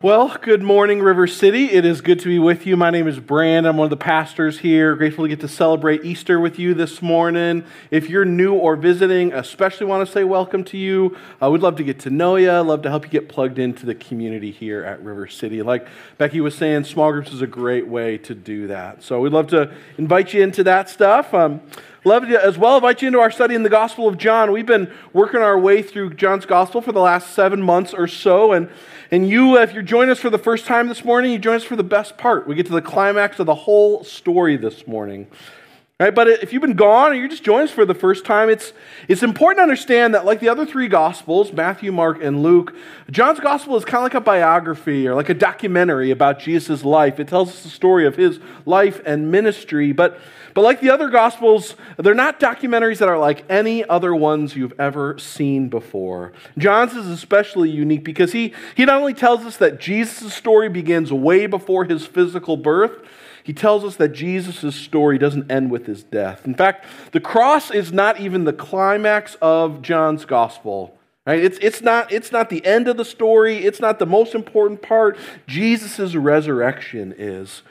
Well, good morning, River City. It is good to be with you. My name is Brand. I'm one of the pastors here. Grateful to get to celebrate Easter with you this morning. If you're new or visiting, especially want to say welcome to you. Uh, we'd love to get to know you. Love to help you get plugged into the community here at River City. Like Becky was saying, small groups is a great way to do that. So we'd love to invite you into that stuff. Um, love to as well invite you into our study in the Gospel of John. We've been working our way through John's Gospel for the last seven months or so, and and you, uh, if you're joining us for the first time this morning, you join us for the best part. We get to the climax of the whole story this morning. Right? But if you've been gone or you're just joining us for the first time, it's, it's important to understand that, like the other three Gospels, Matthew, Mark, and Luke, John's Gospel is kind of like a biography or like a documentary about Jesus' life. It tells us the story of his life and ministry. But, but like the other Gospels, they're not documentaries that are like any other ones you've ever seen before. John's is especially unique because he, he not only tells us that Jesus' story begins way before his physical birth, he tells us that Jesus' story doesn't end with his death. In fact, the cross is not even the climax of John's gospel. Right? It's, it's, not, it's not the end of the story, it's not the most important part. Jesus' resurrection is.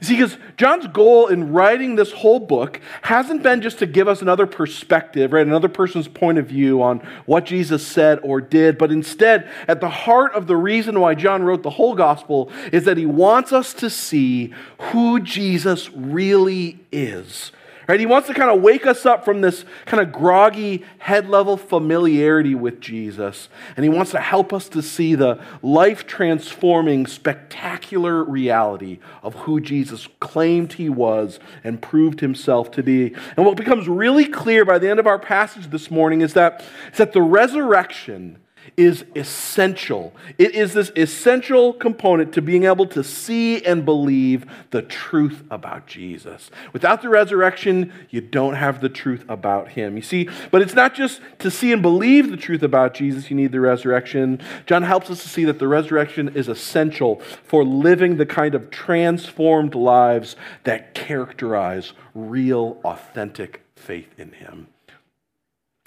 See, because John's goal in writing this whole book hasn't been just to give us another perspective, right? Another person's point of view on what Jesus said or did, but instead, at the heart of the reason why John wrote the whole gospel is that he wants us to see who Jesus really is Right? He wants to kind of wake us up from this kind of groggy, head level familiarity with Jesus. And he wants to help us to see the life transforming, spectacular reality of who Jesus claimed he was and proved himself to be. And what becomes really clear by the end of our passage this morning is that, is that the resurrection is essential. It is this essential component to being able to see and believe the truth about Jesus. Without the resurrection, you don't have the truth about him. You see, but it's not just to see and believe the truth about Jesus, you need the resurrection. John helps us to see that the resurrection is essential for living the kind of transformed lives that characterize real, authentic faith in him.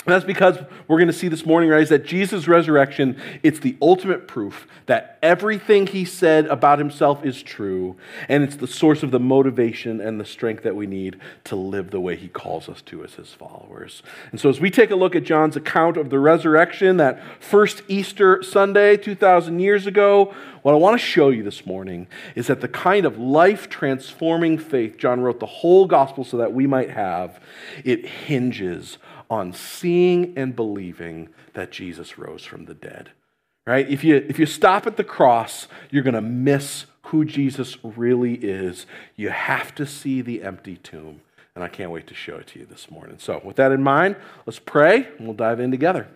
And that's because we're going to see this morning, right, is that Jesus' resurrection, it's the ultimate proof that everything he said about himself is true, and it's the source of the motivation and the strength that we need to live the way he calls us to as his followers. And so as we take a look at John's account of the resurrection, that first Easter Sunday 2,000 years ago, what I want to show you this morning is that the kind of life transforming faith John wrote the whole gospel so that we might have, it hinges on seeing and believing that Jesus rose from the dead. Right? If you, if you stop at the cross, you're going to miss who Jesus really is. You have to see the empty tomb. And I can't wait to show it to you this morning. So, with that in mind, let's pray and we'll dive in together.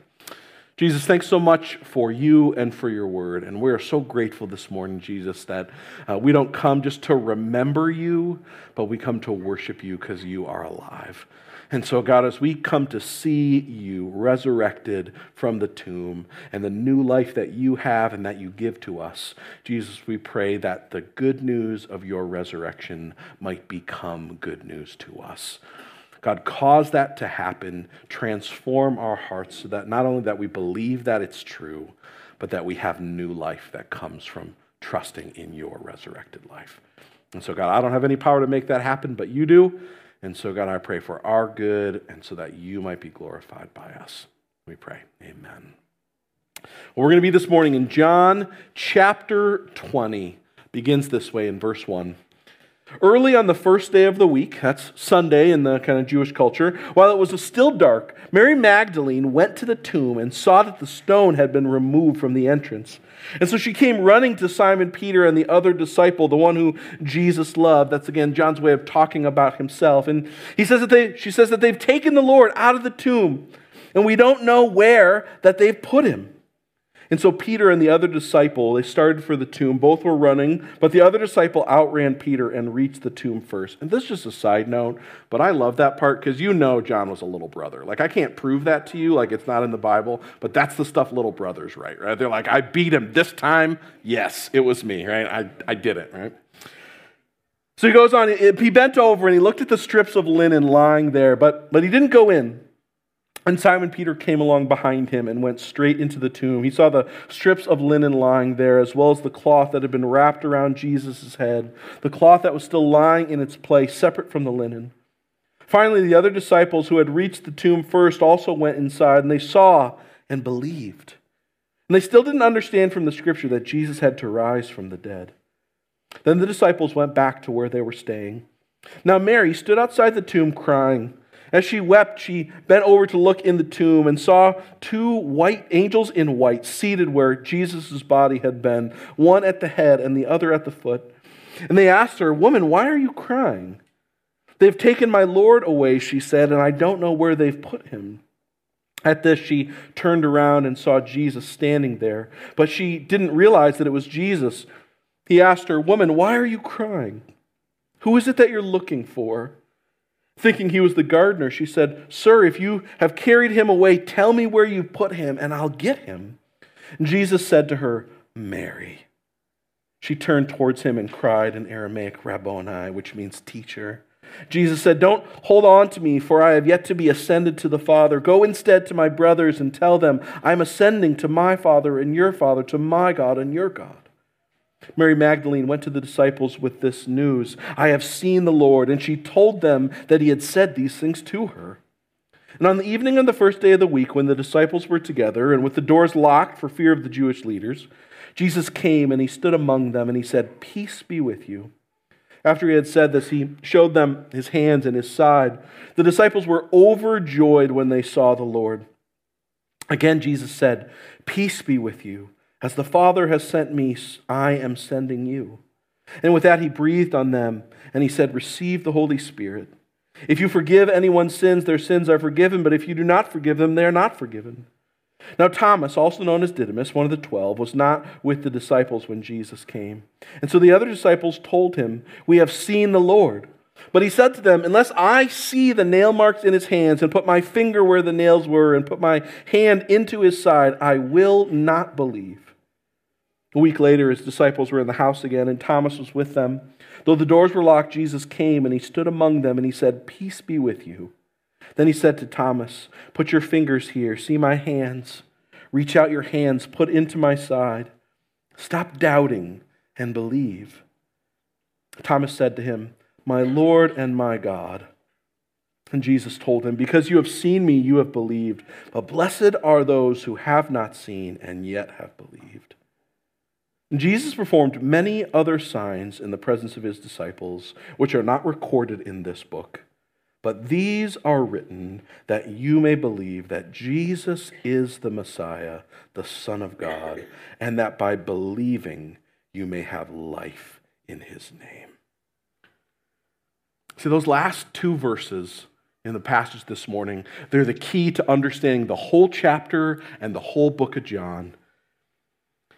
Jesus, thanks so much for you and for your word. And we are so grateful this morning, Jesus, that uh, we don't come just to remember you, but we come to worship you because you are alive. And so, God, as we come to see you resurrected from the tomb and the new life that you have and that you give to us, Jesus, we pray that the good news of your resurrection might become good news to us. God, cause that to happen, transform our hearts so that not only that we believe that it's true, but that we have new life that comes from trusting in your resurrected life. And so, God, I don't have any power to make that happen, but you do. And so, God, I pray for our good and so that you might be glorified by us. We pray. Amen. Well, we're going to be this morning in John chapter 20. Begins this way in verse 1. Early on the first day of the week, that's Sunday in the kind of Jewish culture, while it was still dark, Mary Magdalene went to the tomb and saw that the stone had been removed from the entrance. And so she came running to Simon Peter and the other disciple, the one who Jesus loved. That's again John's way of talking about himself. And he says that they, she says that they've taken the Lord out of the tomb, and we don't know where that they've put him. And so Peter and the other disciple, they started for the tomb. Both were running, but the other disciple outran Peter and reached the tomb first. And this is just a side note, but I love that part because you know John was a little brother. Like I can't prove that to you, like it's not in the Bible, but that's the stuff little brothers write, right? They're like, I beat him this time. Yes, it was me, right? I, I did it, right? So he goes on, he bent over and he looked at the strips of linen lying there, but, but he didn't go in. And Simon Peter came along behind him and went straight into the tomb. He saw the strips of linen lying there, as well as the cloth that had been wrapped around Jesus' head, the cloth that was still lying in its place, separate from the linen. Finally, the other disciples who had reached the tomb first also went inside, and they saw and believed. And they still didn't understand from the scripture that Jesus had to rise from the dead. Then the disciples went back to where they were staying. Now, Mary stood outside the tomb crying. As she wept, she bent over to look in the tomb and saw two white angels in white seated where Jesus' body had been, one at the head and the other at the foot. And they asked her, Woman, why are you crying? They've taken my Lord away, she said, and I don't know where they've put him. At this, she turned around and saw Jesus standing there, but she didn't realize that it was Jesus. He asked her, Woman, why are you crying? Who is it that you're looking for? Thinking he was the gardener, she said, Sir, if you have carried him away, tell me where you put him, and I'll get him. And Jesus said to her, Mary. She turned towards him and cried in Aramaic, Rabboni, which means teacher. Jesus said, Don't hold on to me, for I have yet to be ascended to the Father. Go instead to my brothers and tell them, I'm ascending to my Father and your Father, to my God and your God. Mary Magdalene went to the disciples with this news I have seen the Lord, and she told them that he had said these things to her. And on the evening of the first day of the week, when the disciples were together and with the doors locked for fear of the Jewish leaders, Jesus came and he stood among them and he said, Peace be with you. After he had said this, he showed them his hands and his side. The disciples were overjoyed when they saw the Lord. Again, Jesus said, Peace be with you. As the Father has sent me, I am sending you. And with that, he breathed on them, and he said, Receive the Holy Spirit. If you forgive anyone's sins, their sins are forgiven, but if you do not forgive them, they are not forgiven. Now, Thomas, also known as Didymus, one of the twelve, was not with the disciples when Jesus came. And so the other disciples told him, We have seen the Lord. But he said to them, Unless I see the nail marks in his hands, and put my finger where the nails were, and put my hand into his side, I will not believe. A week later, his disciples were in the house again, and Thomas was with them. Though the doors were locked, Jesus came and he stood among them, and he said, Peace be with you. Then he said to Thomas, Put your fingers here, see my hands. Reach out your hands, put into my side. Stop doubting and believe. Thomas said to him, My Lord and my God. And Jesus told him, Because you have seen me, you have believed. But blessed are those who have not seen and yet have believed. Jesus performed many other signs in the presence of his disciples, which are not recorded in this book. But these are written that you may believe that Jesus is the Messiah, the Son of God, and that by believing you may have life in his name. See, those last two verses in the passage this morning, they're the key to understanding the whole chapter and the whole book of John.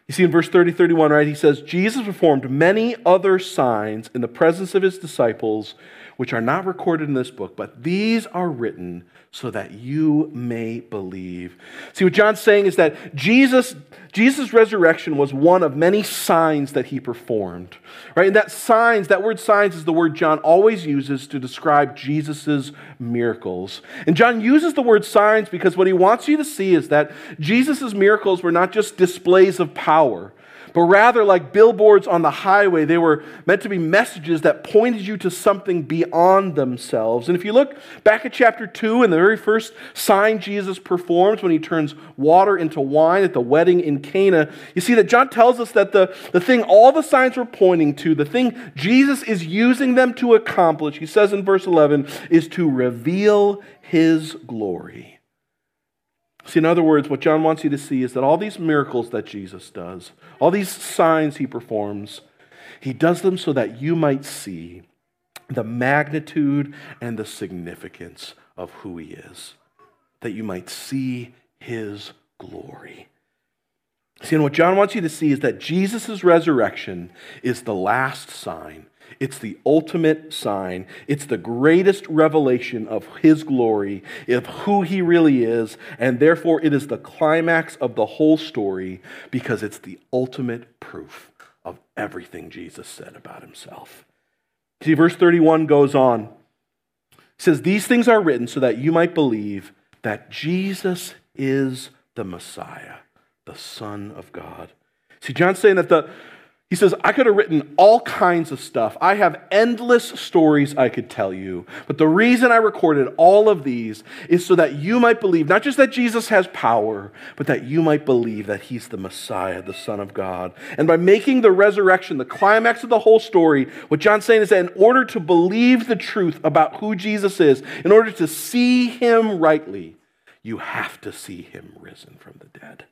You see in verse 30, 31, right? He says, Jesus performed many other signs in the presence of his disciples, which are not recorded in this book, but these are written so that you may believe. See, what John's saying is that Jesus, Jesus' resurrection was one of many signs that he performed. Right? And that signs, that word signs is the word John always uses to describe Jesus' miracles. And John uses the word signs because what he wants you to see is that Jesus' miracles were not just displays of power but rather like billboards on the highway. They were meant to be messages that pointed you to something beyond themselves. And if you look back at chapter 2 and the very first sign Jesus performs when he turns water into wine at the wedding in Cana, you see that John tells us that the, the thing all the signs were pointing to, the thing Jesus is using them to accomplish, he says in verse 11, is to reveal his glory. See, in other words, what John wants you to see is that all these miracles that Jesus does, all these signs he performs, he does them so that you might see the magnitude and the significance of who he is, that you might see his glory. See, and what John wants you to see is that Jesus' resurrection is the last sign it's the ultimate sign. It's the greatest revelation of His glory, of who He really is, and therefore it is the climax of the whole story because it's the ultimate proof of everything Jesus said about Himself. See, verse 31 goes on. It says, These things are written so that you might believe that Jesus is the Messiah, the Son of God. See, John's saying that the, he says, I could have written all kinds of stuff. I have endless stories I could tell you. But the reason I recorded all of these is so that you might believe, not just that Jesus has power, but that you might believe that he's the Messiah, the Son of God. And by making the resurrection the climax of the whole story, what John's saying is that in order to believe the truth about who Jesus is, in order to see him rightly, you have to see him risen from the dead.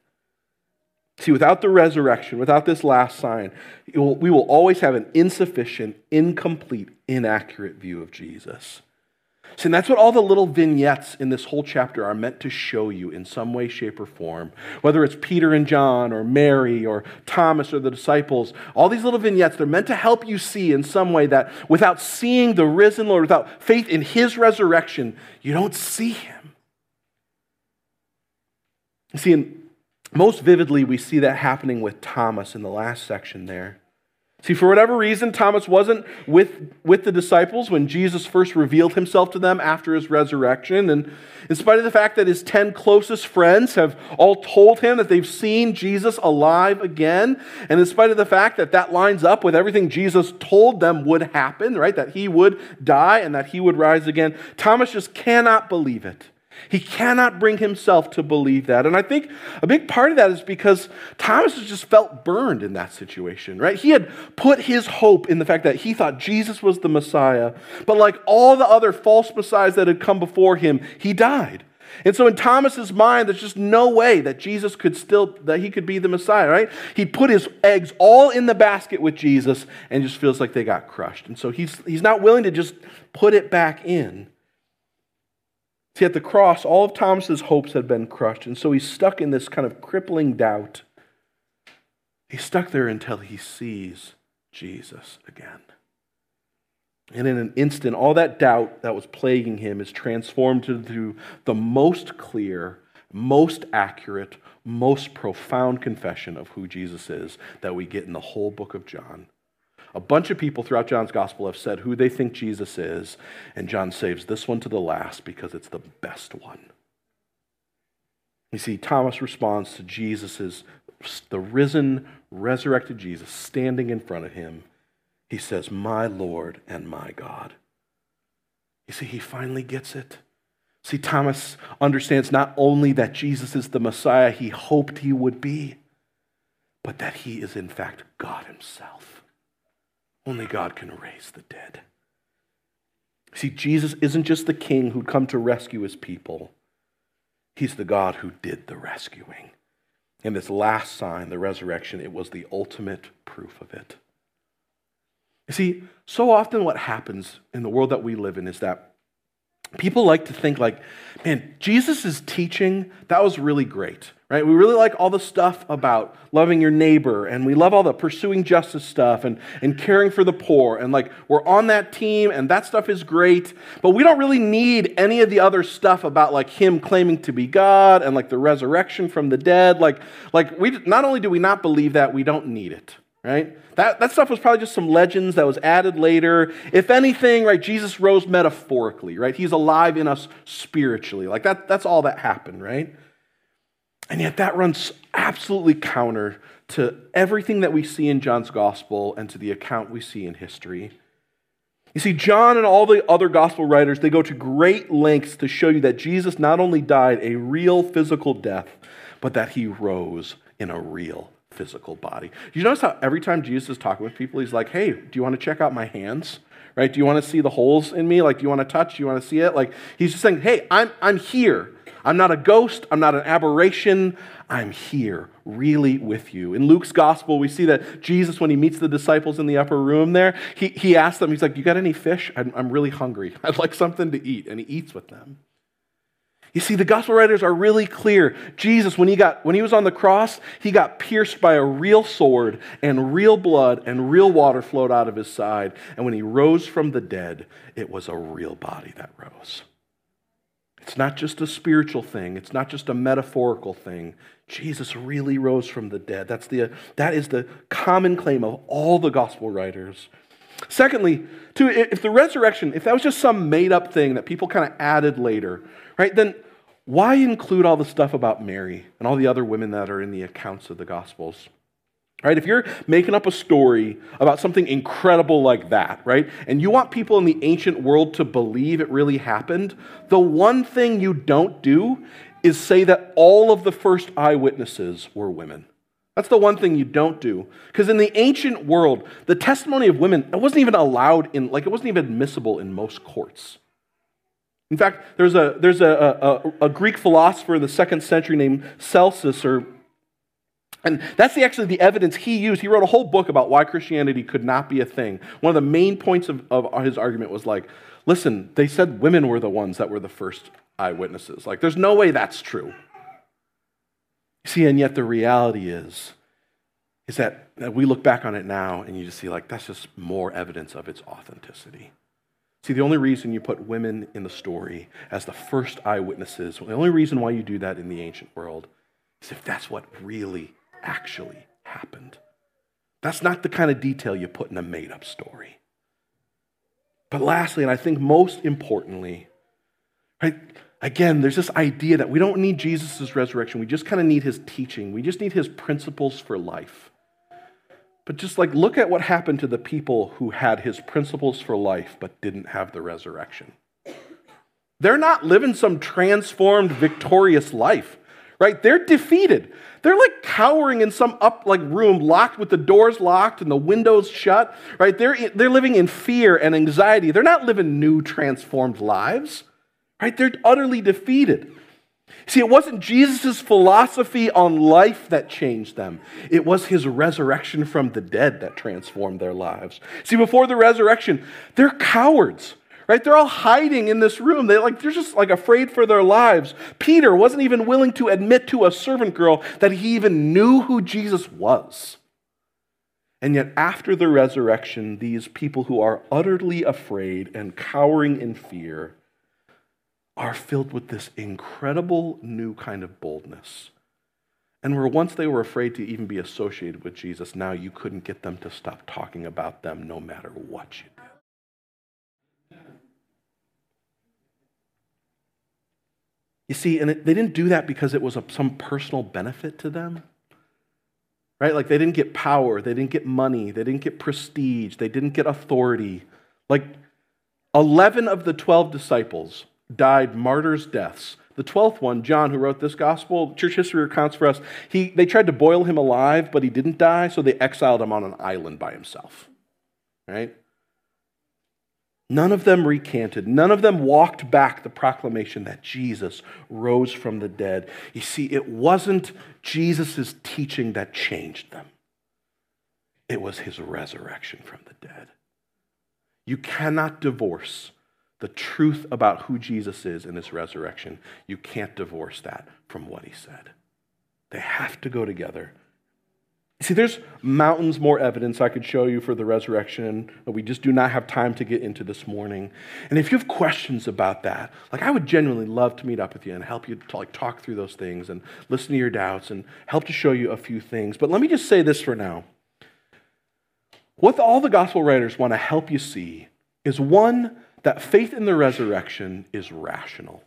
See, without the resurrection, without this last sign, will, we will always have an insufficient, incomplete, inaccurate view of Jesus. See, and that's what all the little vignettes in this whole chapter are meant to show you in some way, shape, or form. Whether it's Peter and John, or Mary, or Thomas, or the disciples, all these little vignettes, they're meant to help you see in some way that without seeing the risen Lord, without faith in his resurrection, you don't see him. You see, most vividly, we see that happening with Thomas in the last section there. See, for whatever reason, Thomas wasn't with, with the disciples when Jesus first revealed himself to them after his resurrection. And in spite of the fact that his 10 closest friends have all told him that they've seen Jesus alive again, and in spite of the fact that that lines up with everything Jesus told them would happen, right? That he would die and that he would rise again, Thomas just cannot believe it. He cannot bring himself to believe that. And I think a big part of that is because Thomas has just felt burned in that situation, right? He had put his hope in the fact that he thought Jesus was the Messiah, but like all the other false messiahs that had come before him, he died. And so in Thomas's mind, there's just no way that Jesus could still, that he could be the Messiah, right? He put his eggs all in the basket with Jesus and just feels like they got crushed. And so he's, he's not willing to just put it back in. See, at the cross, all of Thomas's hopes had been crushed, and so he's stuck in this kind of crippling doubt. He's stuck there until he sees Jesus again. And in an instant, all that doubt that was plaguing him is transformed into the most clear, most accurate, most profound confession of who Jesus is that we get in the whole book of John. A bunch of people throughout John's gospel have said who they think Jesus is, and John saves this one to the last because it's the best one. You see, Thomas responds to Jesus' the risen, resurrected Jesus standing in front of him. He says, My Lord and my God. You see, he finally gets it. See, Thomas understands not only that Jesus is the Messiah he hoped he would be, but that he is, in fact, God himself. Only God can raise the dead. See, Jesus isn't just the king who'd come to rescue his people, he's the God who did the rescuing. And this last sign, the resurrection, it was the ultimate proof of it. You see, so often what happens in the world that we live in is that people like to think like, man, Jesus' teaching, that was really great right? We really like all the stuff about loving your neighbor, and we love all the pursuing justice stuff and, and caring for the poor. And like, we're on that team, and that stuff is great, but we don't really need any of the other stuff about like him claiming to be God and like the resurrection from the dead. Like, like we not only do we not believe that, we don't need it. Right? That, that stuff was probably just some legends that was added later. If anything, right, Jesus rose metaphorically, right? He's alive in us spiritually. Like that, that's all that happened, right? And yet, that runs absolutely counter to everything that we see in John's gospel and to the account we see in history. You see, John and all the other gospel writers, they go to great lengths to show you that Jesus not only died a real physical death, but that he rose in a real physical body. You notice how every time Jesus is talking with people, he's like, hey, do you want to check out my hands? Right? Do you want to see the holes in me? Like, do you want to touch? Do you want to see it? Like, he's just saying, hey, I'm, I'm here. I'm not a ghost. I'm not an aberration. I'm here, really with you. In Luke's gospel, we see that Jesus, when he meets the disciples in the upper room there, he, he asks them, he's like, You got any fish? I'm, I'm really hungry. I'd like something to eat. And he eats with them. You see, the gospel writers are really clear. Jesus, when he, got, when he was on the cross, he got pierced by a real sword, and real blood and real water flowed out of his side. And when he rose from the dead, it was a real body that rose. It's not just a spiritual thing, it's not just a metaphorical thing. Jesus really rose from the dead. That's the, that is the common claim of all the gospel writers. Secondly, too, if the resurrection, if that was just some made up thing that people kind of added later, right, then why include all the stuff about Mary and all the other women that are in the accounts of the Gospels? Right? If you're making up a story about something incredible like that, right? And you want people in the ancient world to believe it really happened, the one thing you don't do is say that all of the first eyewitnesses were women. That's the one thing you don't do. Because in the ancient world, the testimony of women, it wasn't even allowed in, like, it wasn't even admissible in most courts. In fact, there's a, there's a, a, a Greek philosopher in the second century named Celsus, or, and that's the, actually the evidence he used. He wrote a whole book about why Christianity could not be a thing. One of the main points of, of his argument was like, listen, they said women were the ones that were the first eyewitnesses. Like, there's no way that's true. See, and yet the reality is, is that, that we look back on it now and you just see, like, that's just more evidence of its authenticity. See, the only reason you put women in the story as the first eyewitnesses, the only reason why you do that in the ancient world is if that's what really, actually happened. That's not the kind of detail you put in a made up story. But lastly, and I think most importantly, right, again, there's this idea that we don't need Jesus' resurrection. We just kind of need his teaching. We just need his principles for life. But just like look at what happened to the people who had his principles for life but didn't have the resurrection. They're not living some transformed, victorious life, right? They're defeated. They're like cowering in some up like room, locked with the doors locked and the windows shut, right? They're, they're living in fear and anxiety. They're not living new, transformed lives. Right? They're utterly defeated. See, it wasn't Jesus' philosophy on life that changed them. It was his resurrection from the dead that transformed their lives. See, before the resurrection, they're cowards, right? They're all hiding in this room. They like they're just like afraid for their lives. Peter wasn't even willing to admit to a servant girl that he even knew who Jesus was. And yet, after the resurrection, these people who are utterly afraid and cowering in fear are filled with this incredible new kind of boldness. And where once they were afraid to even be associated with Jesus, now you couldn't get them to stop talking about them no matter what you did. You see, and it, they didn't do that because it was a, some personal benefit to them. Right? Like they didn't get power, they didn't get money, they didn't get prestige, they didn't get authority. Like 11 of the 12 disciples died martyrs' deaths. The 12th one, John, who wrote this gospel, church history recounts for us, he, they tried to boil him alive, but he didn't die, so they exiled him on an island by himself. Right? None of them recanted. None of them walked back the proclamation that Jesus rose from the dead. You see, it wasn't Jesus' teaching that changed them, it was his resurrection from the dead. You cannot divorce the truth about who Jesus is in his resurrection, you can't divorce that from what he said. They have to go together. See, there's mountains more evidence I could show you for the resurrection that we just do not have time to get into this morning. And if you have questions about that, like I would genuinely love to meet up with you and help you to like talk through those things and listen to your doubts and help to show you a few things. But let me just say this for now. What all the gospel writers want to help you see is one, that faith in the resurrection is rational.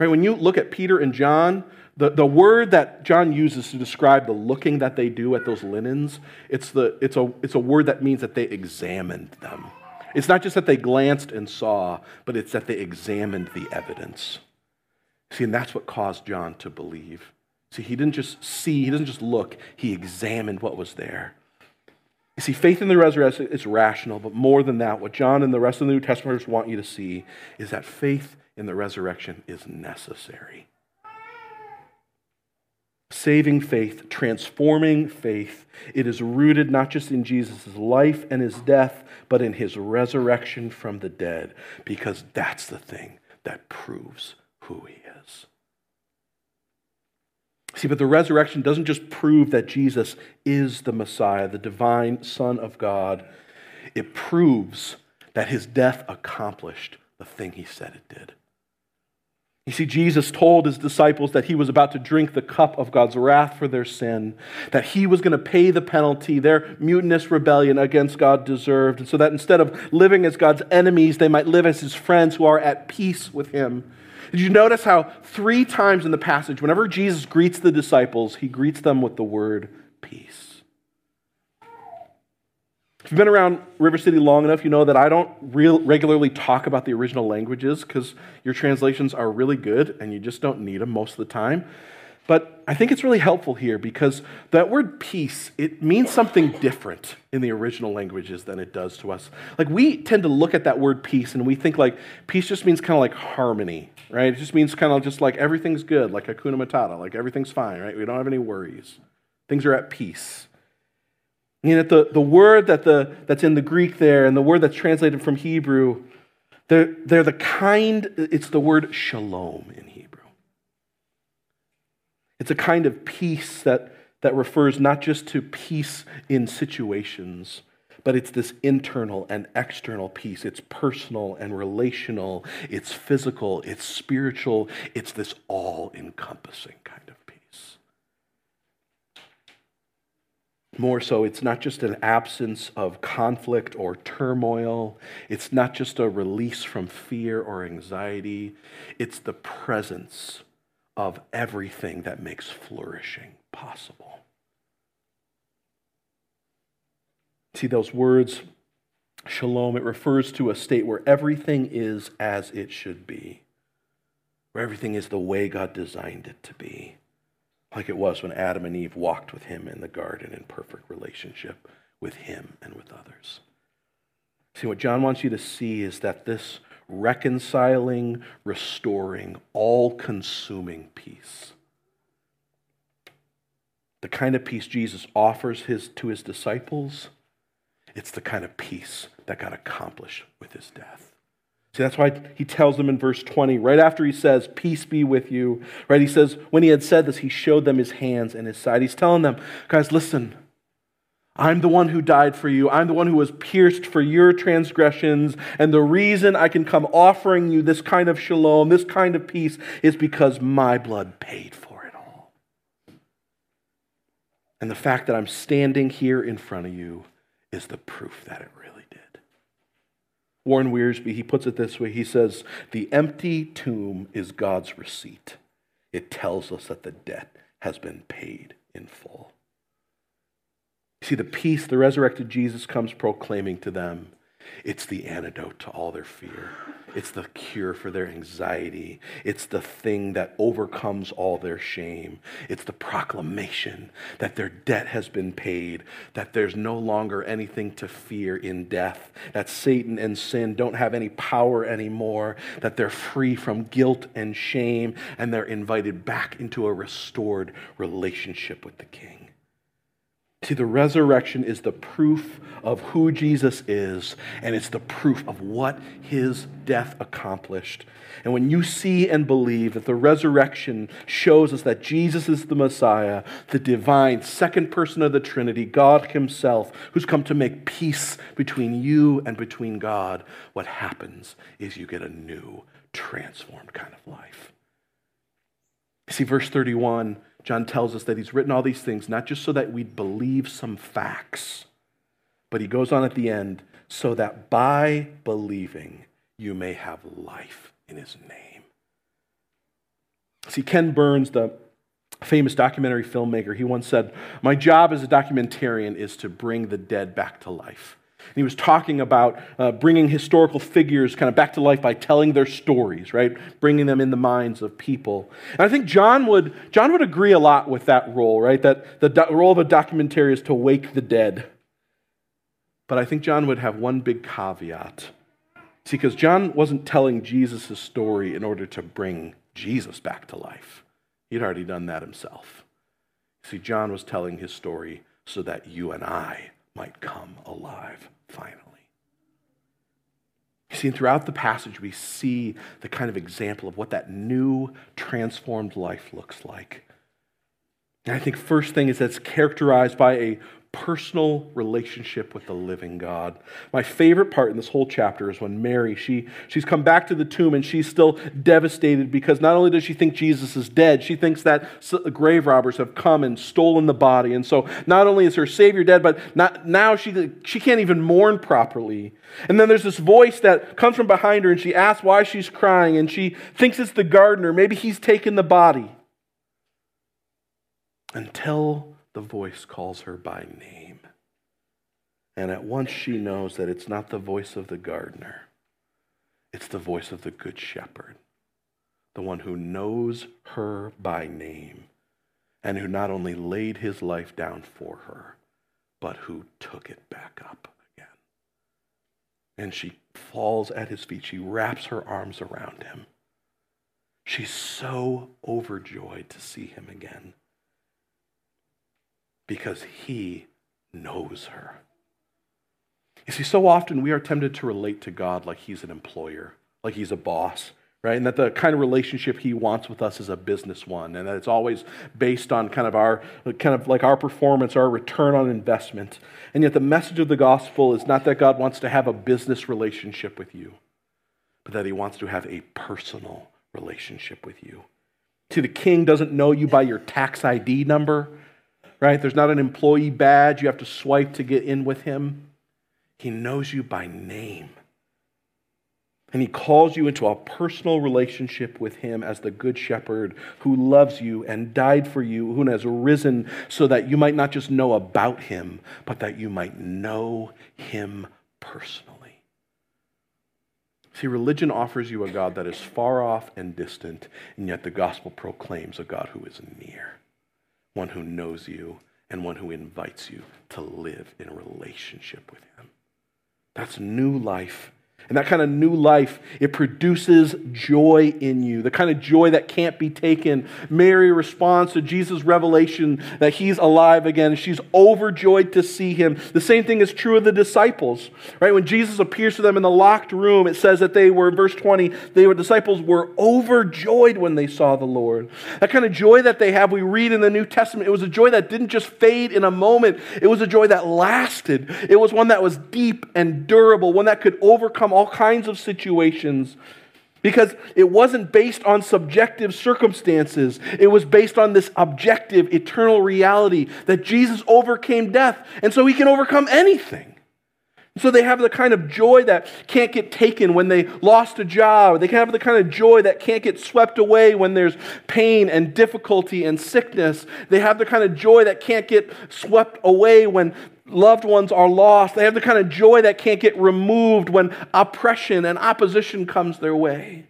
Right? When you look at Peter and John, the, the word that John uses to describe the looking that they do at those linens, it's, the, it's, a, it's a word that means that they examined them. It's not just that they glanced and saw, but it's that they examined the evidence. See, and that's what caused John to believe. See, he didn't just see, he doesn't just look, he examined what was there. You see, faith in the resurrection is rational, but more than that, what John and the rest of the New Testamenters want you to see is that faith in the resurrection is necessary. Saving faith, transforming faith, it is rooted not just in Jesus' life and his death, but in his resurrection from the dead, because that's the thing that proves who he is. See, but the resurrection doesn't just prove that Jesus is the Messiah, the divine Son of God. It proves that his death accomplished the thing he said it did. You see, Jesus told his disciples that he was about to drink the cup of God's wrath for their sin, that he was going to pay the penalty their mutinous rebellion against God deserved, and so that instead of living as God's enemies, they might live as his friends who are at peace with him. Did you notice how three times in the passage, whenever Jesus greets the disciples, he greets them with the word peace? If you've been around River City long enough, you know that I don't regularly talk about the original languages because your translations are really good and you just don't need them most of the time. But I think it's really helpful here because that word peace, it means something different in the original languages than it does to us. Like we tend to look at that word peace and we think like peace just means kind of like harmony, right? It just means kind of just like everything's good, like hakuna matata, like everything's fine, right? We don't have any worries. Things are at peace. You know, the, the word that the, that's in the Greek there and the word that's translated from Hebrew, they're, they're the kind, it's the word shalom in Hebrew. It's a kind of peace that, that refers not just to peace in situations, but it's this internal and external peace. It's personal and relational, it's physical, it's spiritual, it's this all encompassing kind of peace. More so, it's not just an absence of conflict or turmoil. It's not just a release from fear or anxiety. It's the presence of everything that makes flourishing possible. See, those words, shalom, it refers to a state where everything is as it should be, where everything is the way God designed it to be, like it was when Adam and Eve walked with Him in the garden in perfect relationship with Him and with others. See, what John wants you to see is that this reconciling, restoring, all consuming peace. The kind of peace Jesus offers his, to his disciples, it's the kind of peace that got accomplished with his death. See, that's why he tells them in verse 20, right after he says, Peace be with you, right? He says, when he had said this, he showed them his hands and his side. He's telling them, guys, listen, I'm the one who died for you. I'm the one who was pierced for your transgressions. And the reason I can come offering you this kind of shalom, this kind of peace, is because my blood paid for it all. And the fact that I'm standing here in front of you is the proof that it really. Warren Wiersbe, he puts it this way he says, The empty tomb is God's receipt. It tells us that the debt has been paid in full. See, the peace the resurrected Jesus comes proclaiming to them, it's the antidote to all their fear. It's the cure for their anxiety. It's the thing that overcomes all their shame. It's the proclamation that their debt has been paid, that there's no longer anything to fear in death, that Satan and sin don't have any power anymore, that they're free from guilt and shame, and they're invited back into a restored relationship with the King. See, the resurrection is the proof of who Jesus is, and it's the proof of what his death accomplished. And when you see and believe that the resurrection shows us that Jesus is the Messiah, the divine second person of the Trinity, God Himself, who's come to make peace between you and between God, what happens is you get a new, transformed kind of life. See, verse 31 John tells us that he's written all these things not just so that we'd believe some facts, but he goes on at the end, so that by believing you may have life in his name. See, Ken Burns, the famous documentary filmmaker, he once said, My job as a documentarian is to bring the dead back to life. And he was talking about uh, bringing historical figures kind of back to life by telling their stories, right? Bringing them in the minds of people. And I think John would, John would agree a lot with that role, right? That the do- role of a documentary is to wake the dead. But I think John would have one big caveat. See, because John wasn't telling Jesus' story in order to bring Jesus back to life, he'd already done that himself. See, John was telling his story so that you and I might come alive finally. You see, throughout the passage, we see the kind of example of what that new, transformed life looks like. And I think first thing is that it's characterized by a personal relationship with the living God. My favorite part in this whole chapter is when Mary, she, she's come back to the tomb and she's still devastated because not only does she think Jesus is dead, she thinks that grave robbers have come and stolen the body. And so not only is her Savior dead, but not, now she, she can't even mourn properly. And then there's this voice that comes from behind her and she asks why she's crying and she thinks it's the gardener. Maybe he's taken the body. Until the voice calls her by name. And at once she knows that it's not the voice of the gardener, it's the voice of the good shepherd, the one who knows her by name, and who not only laid his life down for her, but who took it back up again. And she falls at his feet. She wraps her arms around him. She's so overjoyed to see him again because he knows her. You see, so often we are tempted to relate to God like he's an employer, like he's a boss, right? And that the kind of relationship he wants with us is a business one, and that it's always based on kind of our, kind of like our performance, our return on investment. And yet the message of the gospel is not that God wants to have a business relationship with you, but that he wants to have a personal relationship with you. See, the king doesn't know you by your tax ID number right? There's not an employee badge you have to swipe to get in with him. He knows you by name. And he calls you into a personal relationship with him as the good shepherd who loves you and died for you, who has risen so that you might not just know about him, but that you might know him personally. See, religion offers you a God that is far off and distant, and yet the gospel proclaims a God who is near one who knows you, and one who invites you to live in a relationship with him. That's new life and that kind of new life, it produces joy in you, the kind of joy that can't be taken. Mary responds to Jesus' revelation that he's alive again. She's overjoyed to see him. The same thing is true of the disciples, right? When Jesus appears to them in the locked room, it says that they were, verse 20, they were disciples were overjoyed when they saw the Lord. That kind of joy that they have, we read in the New Testament, it was a joy that didn't just fade in a moment, it was a joy that lasted. It was one that was deep and durable, one that could overcome all kinds of situations because it wasn't based on subjective circumstances. It was based on this objective, eternal reality that Jesus overcame death, and so he can overcome anything. So they have the kind of joy that can't get taken when they lost a job. They can have the kind of joy that can't get swept away when there's pain and difficulty and sickness. They have the kind of joy that can't get swept away when loved ones are lost. They have the kind of joy that can't get removed when oppression and opposition comes their way.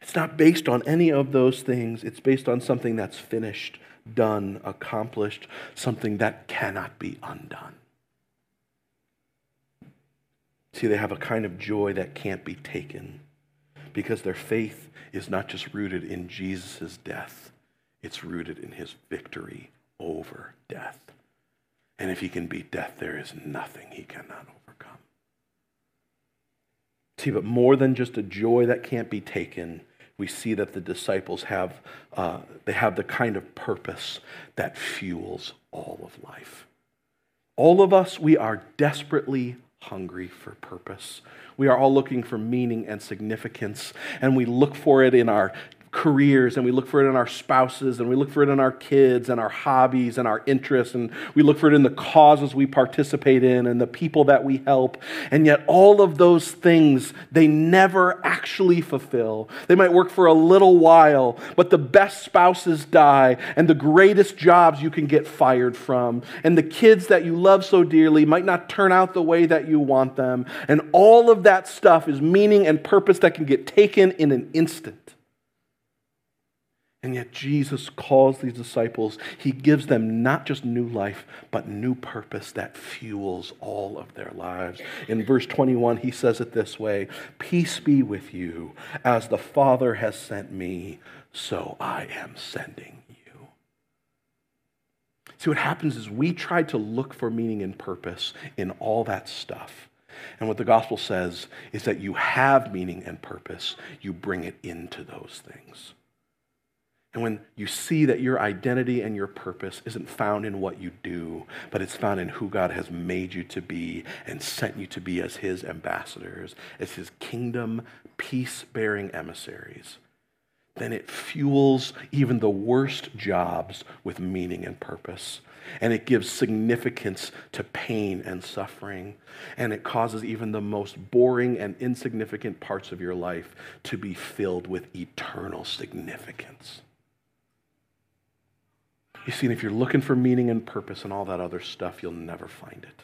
It's not based on any of those things. It's based on something that's finished, done, accomplished, something that cannot be undone. See, they have a kind of joy that can't be taken because their faith is not just rooted in Jesus' death, it's rooted in his victory over death. And if he can beat death, there is nothing he cannot overcome. See, but more than just a joy that can't be taken, we see that the disciples have, uh, they have the kind of purpose that fuels all of life. All of us, we are desperately hungry for purpose. We are all looking for meaning and significance, and we look for it in our careers and we look for it in our spouses and we look for it in our kids and our hobbies and our interests and we look for it in the causes we participate in and the people that we help. And yet, all of those things, they never actually fulfill. They might work for a little while, but the best spouses die and the greatest jobs you can get fired from. And the kids that you love so dearly might not turn out the way that you want them. And all of that stuff is meaning and purpose that can get taken in an instant. And yet, Jesus calls these disciples, He gives them not just new life, but new purpose that fuels all of their lives. In verse 21, He says it this way Peace be with you. As the Father has sent me, so I am sending you. See, what happens is we try to look for meaning and purpose in all that stuff. And what the gospel says is that you have meaning and purpose, you bring it into those things. And when you see that your identity and your purpose isn't found in what you do, but it's found in who God has made you to be and sent you to be as his ambassadors, as his kingdom peace bearing emissaries, then it fuels even the worst jobs with meaning and purpose. And it gives significance to pain and suffering. And it causes even the most boring and insignificant parts of your life to be filled with eternal significance. You see, if you're looking for meaning and purpose and all that other stuff, you'll never find it.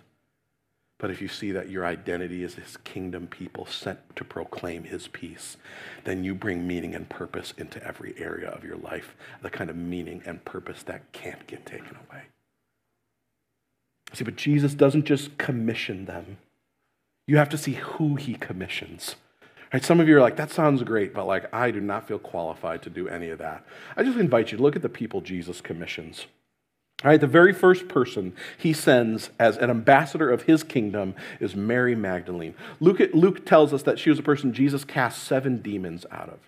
But if you see that your identity is his kingdom people sent to proclaim his peace, then you bring meaning and purpose into every area of your life, the kind of meaning and purpose that can't get taken away. See, but Jesus doesn't just commission them. You have to see who he commissions. Right? Some of you are like, that sounds great, but like, I do not feel qualified to do any of that. I just invite you to look at the people Jesus commissions. All right, the very first person he sends as an ambassador of his kingdom is Mary Magdalene. Luke, Luke tells us that she was a person Jesus cast seven demons out of.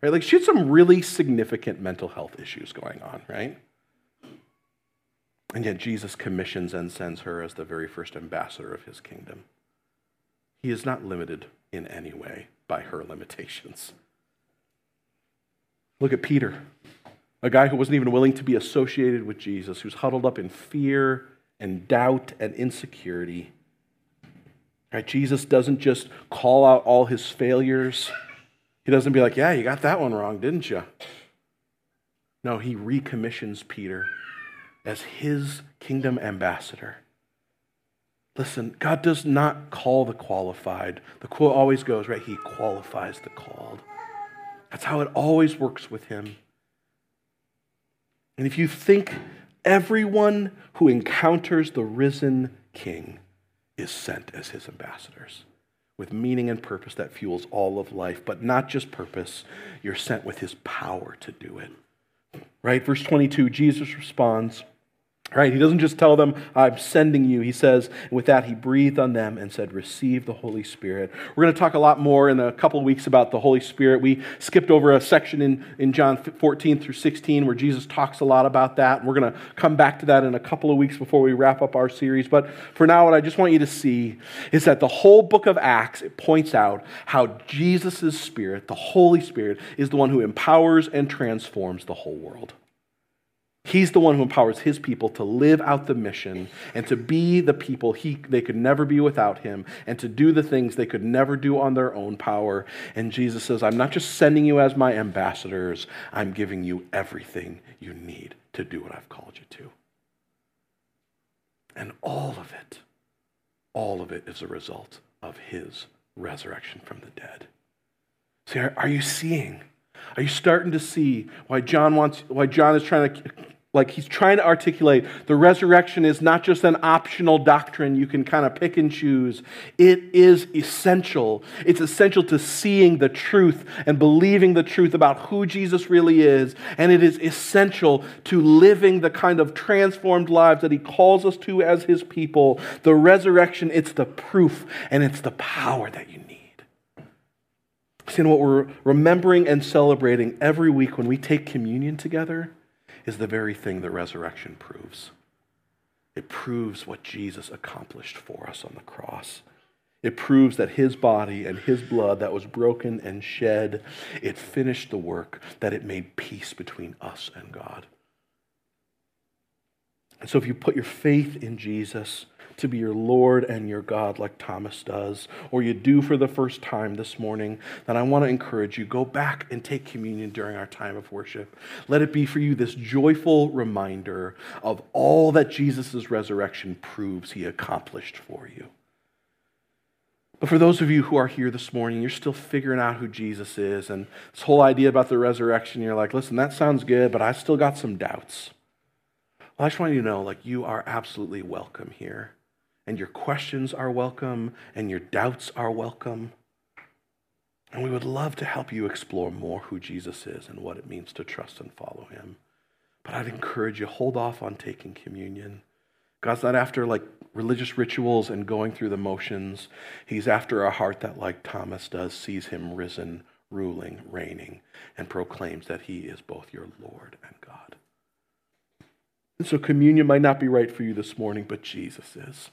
Right? Like she had some really significant mental health issues going on, right? And yet Jesus commissions and sends her as the very first ambassador of his kingdom. He is not limited in any way by her limitations. Look at Peter, a guy who wasn't even willing to be associated with Jesus, who's huddled up in fear and doubt and insecurity. Right? Jesus doesn't just call out all his failures. He doesn't be like, yeah, you got that one wrong, didn't you? No, he recommissions Peter as his kingdom ambassador. Listen, God does not call the qualified. The quote always goes, right? He qualifies the called. That's how it always works with him. And if you think everyone who encounters the risen king is sent as his ambassadors with meaning and purpose that fuels all of life, but not just purpose, you're sent with his power to do it. Right? Verse 22, Jesus responds, Right? He doesn't just tell them, I'm sending you. He says, and with that, he breathed on them and said, Receive the Holy Spirit. We're going to talk a lot more in a couple of weeks about the Holy Spirit. We skipped over a section in, in John 14 through 16 where Jesus talks a lot about that. We're going to come back to that in a couple of weeks before we wrap up our series. But for now, what I just want you to see is that the whole book of Acts, it points out how Jesus' Spirit, the Holy Spirit, is the one who empowers and transforms the whole world. He's the one who empowers his people to live out the mission and to be the people he, they could never be without him and to do the things they could never do on their own power. And Jesus says, I'm not just sending you as my ambassadors, I'm giving you everything you need to do what I've called you to. And all of it, all of it is a result of his resurrection from the dead. See, are, are you seeing? Are you starting to see why John wants why John is trying to like he's trying to articulate the resurrection is not just an optional doctrine you can kind of pick and choose. It is essential. It's essential to seeing the truth and believing the truth about who Jesus really is. And it is essential to living the kind of transformed lives that he calls us to as his people. The resurrection, it's the proof and it's the power that you need. See, what we're remembering and celebrating every week when we take communion together is the very thing that resurrection proves. It proves what Jesus accomplished for us on the cross. It proves that his body and his blood that was broken and shed, it finished the work, that it made peace between us and God. And so if you put your faith in Jesus, to be your Lord and your God, like Thomas does, or you do for the first time this morning, then I want to encourage you go back and take communion during our time of worship. Let it be for you this joyful reminder of all that Jesus' resurrection proves he accomplished for you. But for those of you who are here this morning, you're still figuring out who Jesus is, and this whole idea about the resurrection, you're like, listen, that sounds good, but I still got some doubts. I just want you to know, like, you are absolutely welcome here and your questions are welcome, and your doubts are welcome. And we would love to help you explore more who Jesus is and what it means to trust and follow him. But I'd encourage you, hold off on taking communion. God's not after like religious rituals and going through the motions. He's after a heart that, like Thomas does, sees him risen ruling, reigning, and proclaims that he is both your Lord. And so communion might not be right for you this morning, but Jesus is,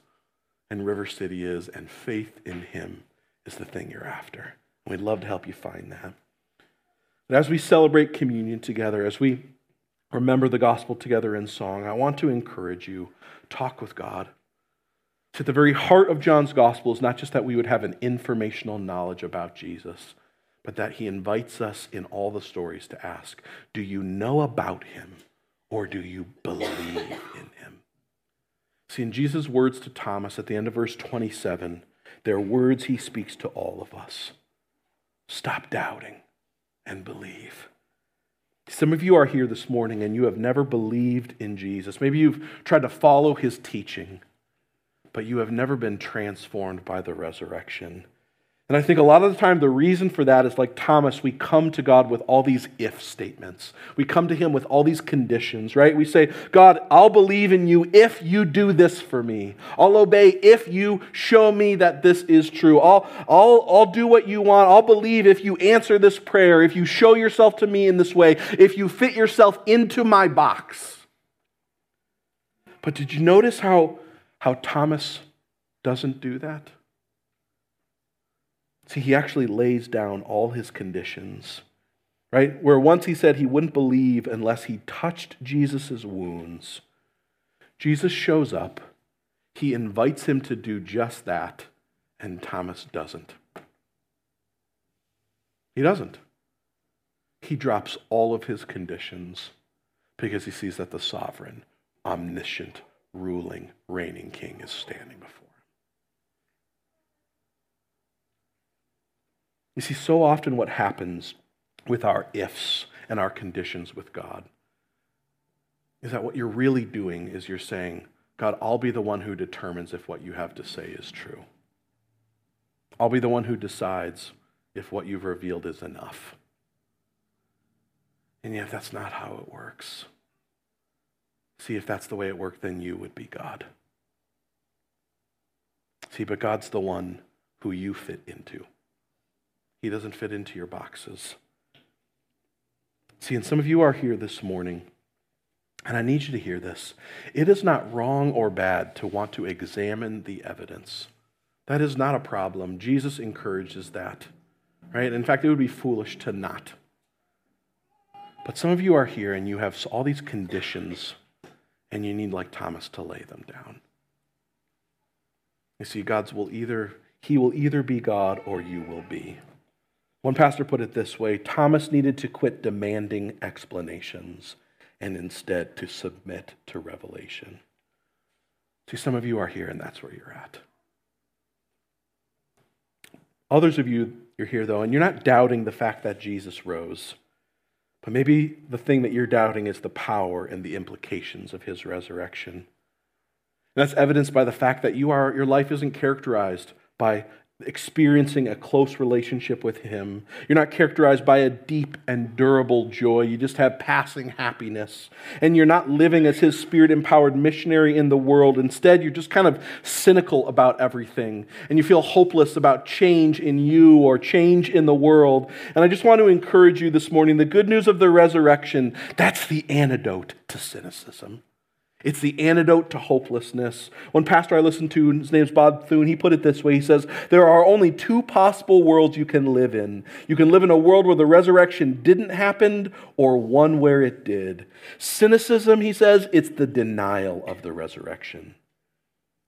and River City is, and faith in him is the thing you're after. And we'd love to help you find that. But as we celebrate communion together, as we remember the gospel together in song, I want to encourage you talk with God. At the very heart of John's gospel is not just that we would have an informational knowledge about Jesus, but that he invites us in all the stories to ask Do you know about him or do you believe in him? See, in Jesus' words to Thomas at the end of verse 27, they're words he speaks to all of us. Stop doubting and believe. Some of you are here this morning and you have never believed in Jesus. Maybe you've tried to follow his teaching, but you have never been transformed by the resurrection. And I think a lot of the time the reason for that is like Thomas, we come to God with all these if statements. We come to Him with all these conditions, right? We say, God, I'll believe in you if you do this for me. I'll obey if you show me that this is true. I'll, I'll, I'll do what you want. I'll believe if you answer this prayer, if you show yourself to me in this way, if you fit yourself into my box. But did you notice how, how Thomas doesn't do that? See, he actually lays down all his conditions, right? Where once he said he wouldn't believe unless he touched Jesus' wounds. Jesus shows up, he invites him to do just that, and Thomas doesn't. He doesn't. He drops all of his conditions because he sees that the sovereign, omniscient, ruling, reigning king is standing before. You see, so often what happens with our ifs and our conditions with God is that what you're really doing is you're saying, God, I'll be the one who determines if what you have to say is true. I'll be the one who decides if what you've revealed is enough. And yet, that's not how it works. See, if that's the way it worked, then you would be God. See, but God's the one who you fit into. He doesn't fit into your boxes. See, and some of you are here this morning, and I need you to hear this. It is not wrong or bad to want to examine the evidence. That is not a problem. Jesus encourages that, right? In fact, it would be foolish to not. But some of you are here and you have all these conditions, and you need, like Thomas, to lay them down. You see, God's will either, He will either be God or you will be. One pastor put it this way Thomas needed to quit demanding explanations and instead to submit to revelation. See, some of you are here, and that's where you're at. Others of you, you're here, though, and you're not doubting the fact that Jesus rose. But maybe the thing that you're doubting is the power and the implications of his resurrection. And that's evidenced by the fact that you are, your life isn't characterized by experiencing a close relationship with Him. You're not characterized by a deep and durable joy. You just have passing happiness. And you're not living as His Spirit empowered missionary in the world. Instead, you're just kind of cynical about everything. And you feel hopeless about change in you or change in the world. And I just want to encourage you this morning the good news of the resurrection that's the antidote to cynicism. It's the antidote to hopelessness. One pastor I listened to, his name's Bob Thune, he put it this way He says, There are only two possible worlds you can live in. You can live in a world where the resurrection didn't happen, or one where it did. Cynicism, he says, it's the denial of the resurrection.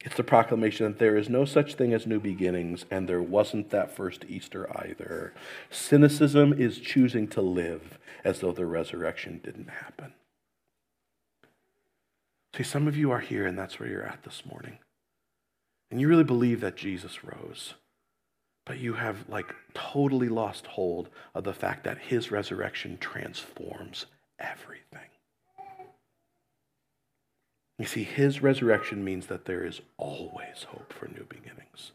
It's the proclamation that there is no such thing as new beginnings, and there wasn't that first Easter either. Cynicism is choosing to live as though the resurrection didn't happen. See, some of you are here, and that's where you're at this morning. And you really believe that Jesus rose, but you have like totally lost hold of the fact that his resurrection transforms everything. You see, his resurrection means that there is always hope for new beginnings.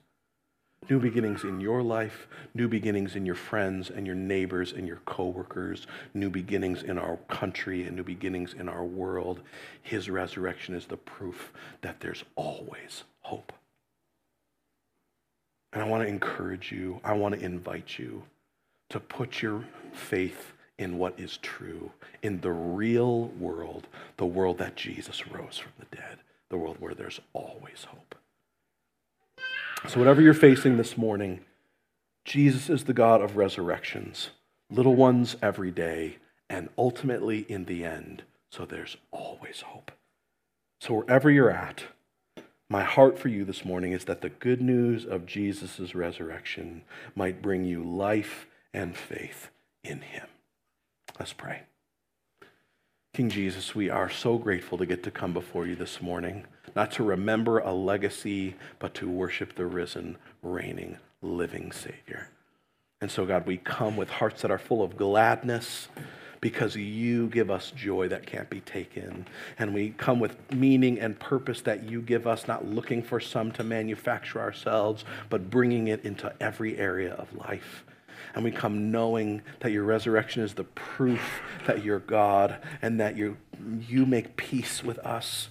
New beginnings in your life, new beginnings in your friends and your neighbors and your coworkers, new beginnings in our country and new beginnings in our world. His resurrection is the proof that there's always hope. And I want to encourage you, I want to invite you to put your faith in what is true, in the real world, the world that Jesus rose from the dead, the world where there's always hope. So, whatever you're facing this morning, Jesus is the God of resurrections, little ones every day, and ultimately in the end. So, there's always hope. So, wherever you're at, my heart for you this morning is that the good news of Jesus' resurrection might bring you life and faith in him. Let's pray. King Jesus, we are so grateful to get to come before you this morning, not to remember a legacy, but to worship the risen, reigning, living Savior. And so, God, we come with hearts that are full of gladness because you give us joy that can't be taken. And we come with meaning and purpose that you give us, not looking for some to manufacture ourselves, but bringing it into every area of life and we come knowing that your resurrection is the proof that you're God and that you, you make peace with us.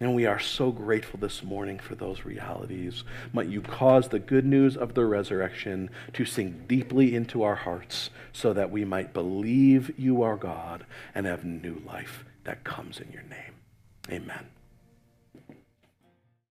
And we are so grateful this morning for those realities. Might you cause the good news of the resurrection to sink deeply into our hearts so that we might believe you are God and have new life that comes in your name. Amen.